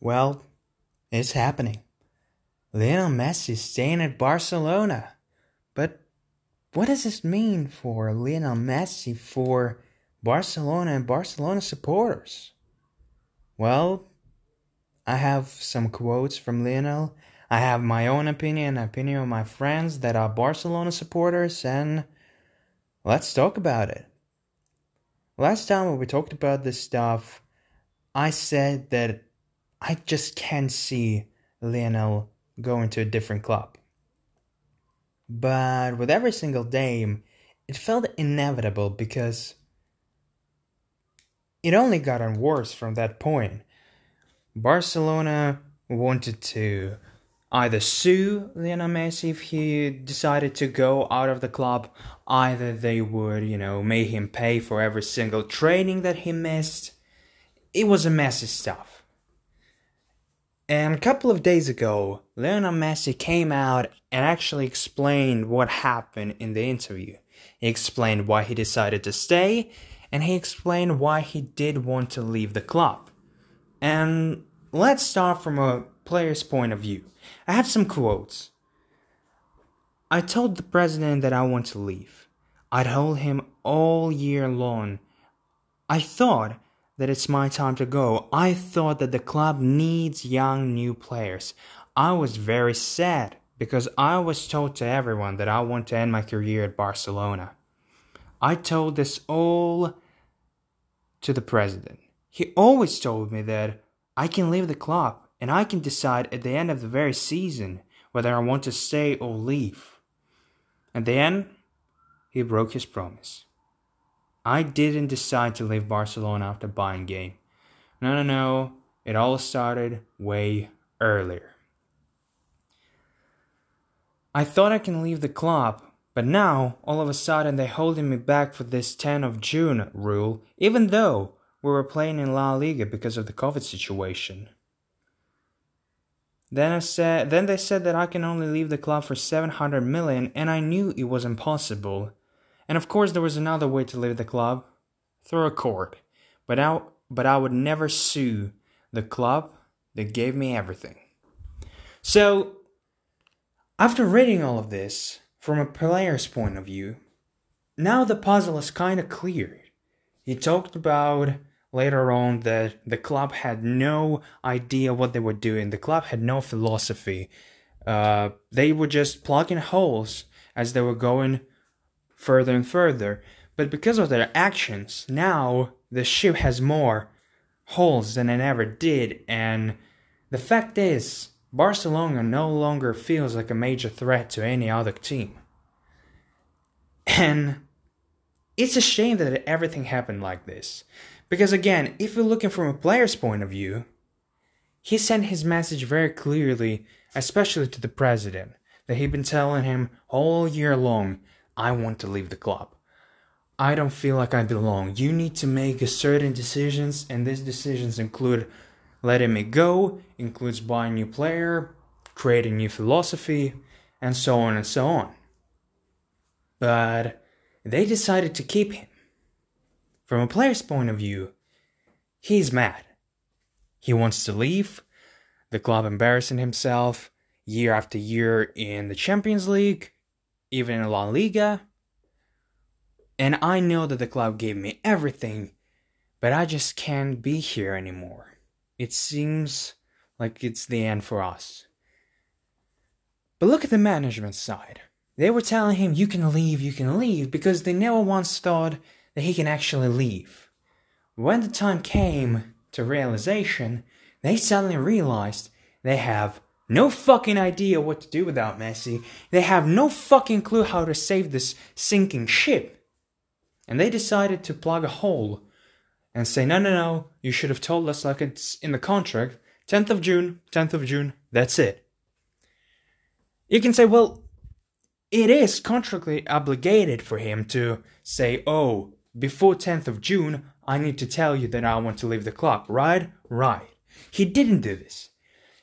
Well, it's happening. Lionel Messi is staying at Barcelona. But what does this mean for Lionel Messi, for Barcelona and Barcelona supporters? Well, I have some quotes from Lionel. I have my own opinion, opinion of my friends that are Barcelona supporters, and let's talk about it. Last time when we talked about this stuff, I said that I just can't see Lionel going to a different club. But with every single game, it felt inevitable because it only got on worse from that point. Barcelona wanted to either sue Lionel Messi if he decided to go out of the club, either they would, you know, make him pay for every single training that he missed. It was a messy stuff. And a couple of days ago, Lionel Messi came out and actually explained what happened in the interview. He explained why he decided to stay, and he explained why he did want to leave the club. And let's start from a player's point of view. I have some quotes. I told the president that I want to leave. I told him all year long. I thought that it's my time to go. I thought that the club needs young new players. I was very sad because I was told to everyone that I want to end my career at Barcelona. I told this all to the president. He always told me that I can leave the club and I can decide at the end of the very season whether I want to stay or leave. At the end, he broke his promise. I didn't decide to leave Barcelona after Bayern game. No, no, no. It all started way earlier. I thought I can leave the club, but now all of a sudden they're holding me back for this 10 of June rule, even though we were playing in La Liga because of the COVID situation. Then I said then they said that I can only leave the club for 700 million and I knew it was impossible. And of course there was another way to leave the club, through a court. But I but I would never sue the club that gave me everything. So after reading all of this from a player's point of view, now the puzzle is kind of clear. He talked about later on that the club had no idea what they were doing. The club had no philosophy. Uh, they were just plugging holes as they were going further and further. But because of their actions, now the ship has more holes than it ever did. And the fact is, Barcelona no longer feels like a major threat to any other team. And it's a shame that everything happened like this. Because again, if you're looking from a player's point of view, he sent his message very clearly, especially to the president, that he'd been telling him all year long, I want to leave the club. I don't feel like I belong. You need to make certain decisions, and these decisions include letting me go, includes buying a new player, creating new philosophy, and so on and so on. But they decided to keep him. From a player's point of view, he's mad. He wants to leave, the club embarrassing himself year after year in the Champions League, even in La Liga. And I know that the club gave me everything, but I just can't be here anymore. It seems like it's the end for us. But look at the management side. They were telling him, you can leave, you can leave, because they never once thought that he can actually leave. When the time came to realization, they suddenly realized they have no fucking idea what to do without Messi. They have no fucking clue how to save this sinking ship. And they decided to plug a hole and say, no, no, no, you should have told us like it's in the contract. 10th of June, 10th of June, that's it. You can say, well, it is contractually obligated for him to say, oh, before 10th of June, I need to tell you that I want to leave the club, right? Right. He didn't do this.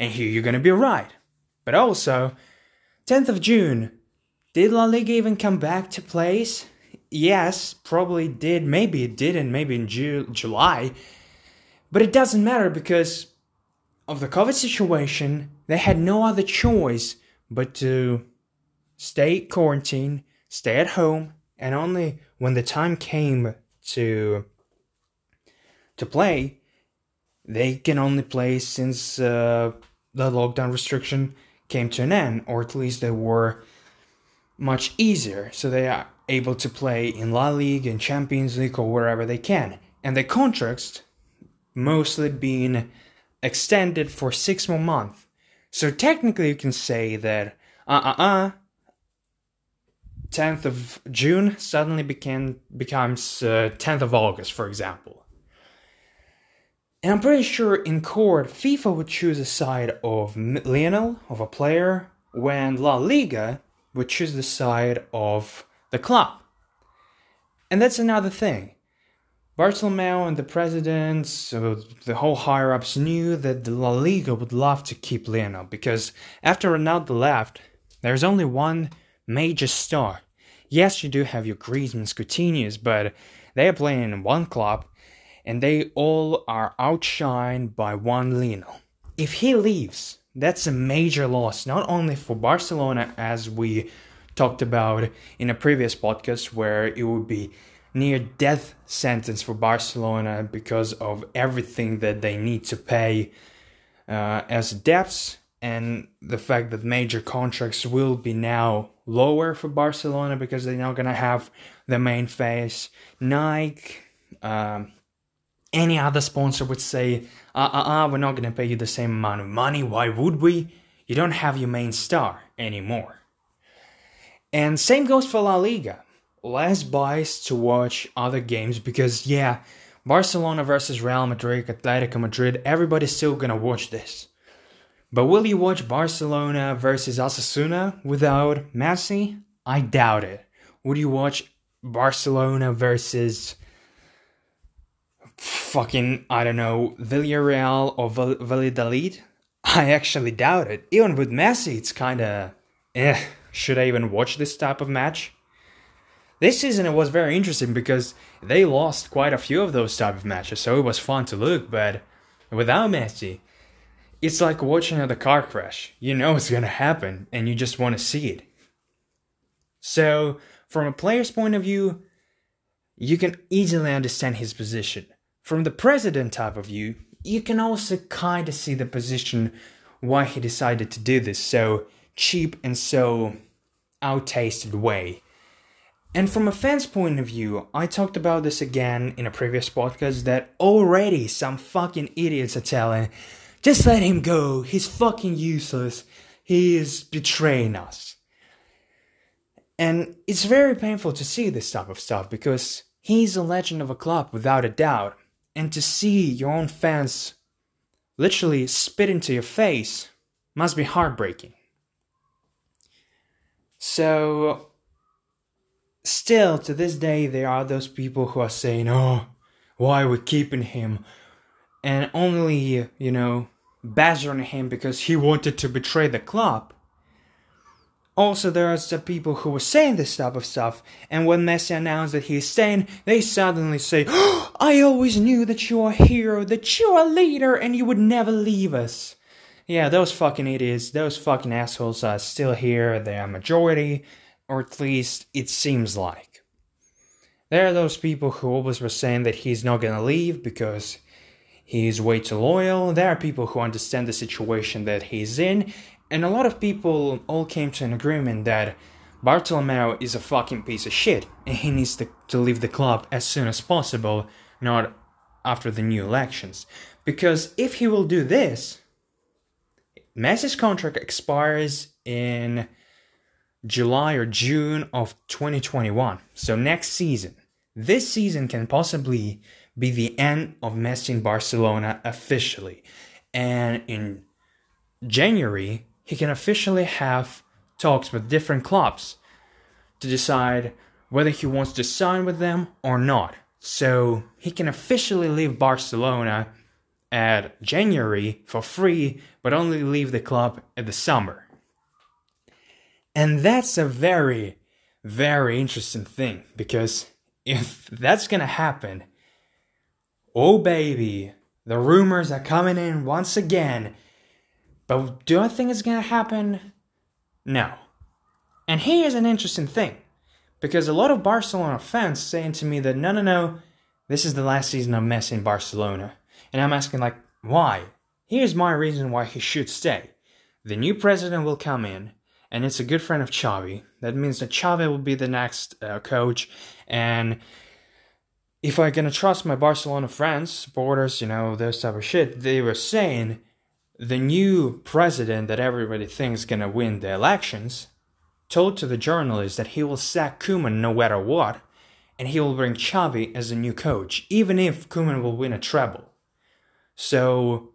And here you're gonna be right. But also, 10th of June, did La Liga even come back to place? Yes, probably did. Maybe it didn't. Maybe in Ju- July. But it doesn't matter because of the COVID situation, they had no other choice but to stay quarantined, stay at home, and only when the time came to to play, they can only play since uh, the lockdown restriction came to an end, or at least they were much easier. So they are able to play in La Liga, in Champions League, or wherever they can. And the contracts mostly being extended for six more months. So technically, you can say that uh uh uh. 10th of June suddenly became becomes uh, 10th of August, for example. And I'm pretty sure in court, FIFA would choose a side of Lionel, of a player, when La Liga would choose the side of the club. And that's another thing. Bartomeu and the presidents, so the whole higher ups knew that the La Liga would love to keep Lionel because after Ronaldo left, there's only one major star. Yes, you do have your Griezmann, Coutinho's, but they are playing in one club and they all are outshined by Juan Lino. If he leaves, that's a major loss, not only for Barcelona, as we talked about in a previous podcast, where it would be near death sentence for Barcelona because of everything that they need to pay uh, as debts and the fact that major contracts will be now lower for Barcelona because they're not going to have the main face. Nike, um, any other sponsor would say, uh uh uh, we're not gonna pay you the same amount of money. Why would we? You don't have your main star anymore. And same goes for La Liga. Less biased to watch other games because, yeah, Barcelona versus Real Madrid, Atletico Madrid, everybody's still gonna watch this. But will you watch Barcelona versus Osasuna without Messi? I doubt it. Would you watch Barcelona versus fucking, I don't know, Villarreal or Val- Valladolid? I actually doubt it. Even with Messi, it's kinda, eh, should I even watch this type of match? This season it was very interesting because they lost quite a few of those type of matches, so it was fun to look, but without Messi, it's like watching a car crash. You know it's gonna happen, and you just want to see it. So, from a player's point of view, you can easily understand his position. From the president type of view, you can also kind of see the position why he decided to do this so cheap and so outtasted way. And from a fan's point of view, I talked about this again in a previous podcast that already some fucking idiots are telling, just let him go, he's fucking useless, he is betraying us. And it's very painful to see this type of stuff because he's a legend of a club without a doubt and to see your own fans literally spit into your face must be heartbreaking. So, still to this day, there are those people who are saying, Oh, why are we keeping him? And only, you know, badgering him because he wanted to betray the club. Also, there are some people who were saying this type of stuff, and when Messi announced that he's staying, they suddenly say, oh, I always knew that you're a hero, that you're a leader, and you would never leave us. Yeah, those fucking idiots, those fucking assholes are still here, they are majority, or at least it seems like. There are those people who always were saying that he's not gonna leave because he's way too loyal. There are people who understand the situation that he's in and a lot of people all came to an agreement that Bartomeu is a fucking piece of shit and he needs to, to leave the club as soon as possible, not after the new elections. Because if he will do this, Messi's contract expires in July or June of 2021. So next season. This season can possibly be the end of Messi in Barcelona officially. And in January, he can officially have talks with different clubs to decide whether he wants to sign with them or not. So he can officially leave Barcelona at January for free, but only leave the club at the summer. And that's a very, very interesting thing because if that's gonna happen, oh baby, The rumors are coming in once again. But do I think it's gonna happen? No. And here's an interesting thing. Because a lot of Barcelona fans saying to me that no no no, this is the last season of Messi in Barcelona. And I'm asking like, why? Here's my reason why he should stay. The new president will come in, and it's a good friend of Xavi. That means that Xavi will be the next uh, coach, and if I'm gonna trust my Barcelona friends, supporters, you know, those type of shit, they were saying the new president that everybody thinks gonna win the elections told to the journalists that he will sack Koeman no matter what, and he will bring Xavi as a new coach, even if Koeman will win a treble. So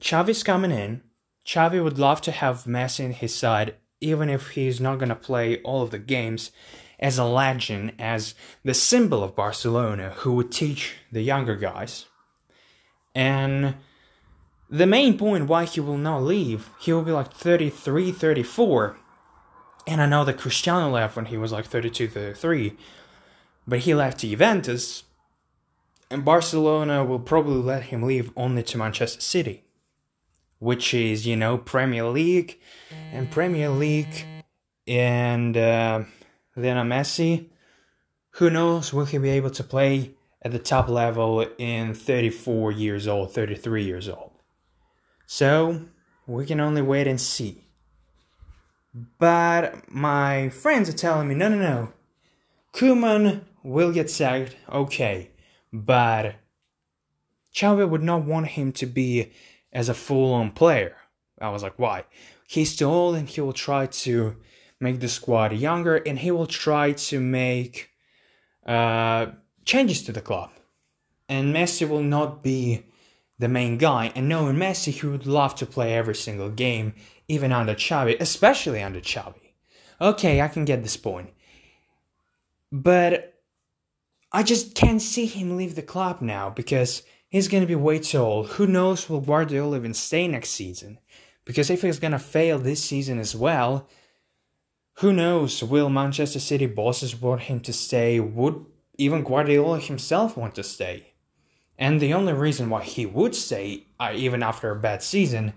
Xavi's coming in. Xavi would love to have Messi in his side, even if he's not gonna play all of the games as a legend, as the symbol of Barcelona, who would teach the younger guys. And the main point why he will not leave, he will be like 33, 34. And I know that Cristiano left when he was like 32, 33. But he left to Juventus. And Barcelona will probably let him leave only to Manchester City. Which is, you know, Premier League. And Premier League. And. Uh, Lionel Messi, who knows will he be able to play at the top level in 34 years old, 33 years old. So, we can only wait and see. But my friends are telling me, no, no, no. Koeman will get sacked, okay. But Xavi would not want him to be as a full-on player. I was like, why? He's too old and he will try to make the squad younger, and he will try to make uh, changes to the club. And Messi will not be the main guy. And knowing Messi, he would love to play every single game, even under Xavi, especially under Xavi. Okay, I can get this point. But I just can't see him leave the club now because he's to be way too old. Who knows will Guardiola even stay next season? Because if he's to fail this season as well, who knows, will Manchester City bosses want him to stay? Would even Guardiola himself want to stay? And the only reason why he would stay, uh, even after a bad season,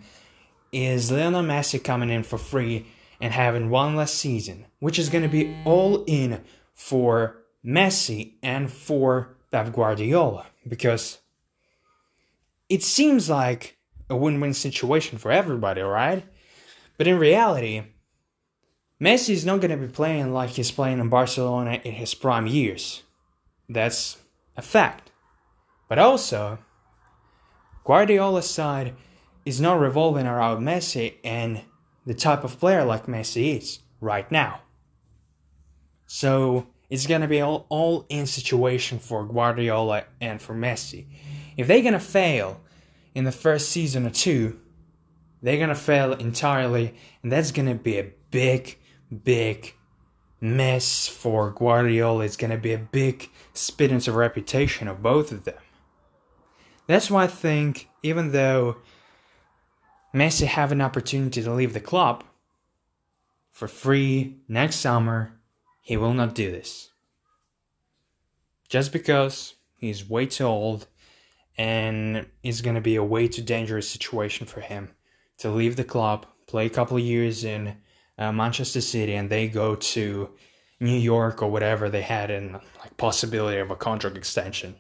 is Lionel Messi coming in for free and having one less season, which is going to be all in for Messi and for Pep Guardiola. Because it seems like a win win situation for everybody, right? But in reality, Messi is not going to be playing like he's playing in Barcelona in his prime years. That's a fact. But also, Guardiola's side is not revolving around Messi and the type of player like Messi is right now. So it's gonna be all, all in situation for Guardiola and for Messi. If they're gonna fail in the first season or two, they're gonna fail entirely, and that's gonna be a big big mess for Guardiola. It's to be a big spit into the reputation of both of them. That's why I think, even though Messi have an opportunity to leave the club for free next summer, he will not do this. Just because he's way too old and it's going to be a way too dangerous situation for him to leave the club, play a couple of years in uh, Manchester City and they go to New York or whatever they had in like possibility of a contract extension.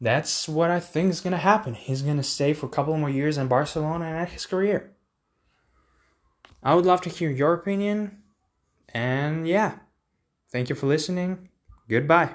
That's what I think is gonna happen. He's gonna stay for a couple more years in Barcelona and at his career. I would love to hear your opinion. And yeah, thank you for listening. Goodbye.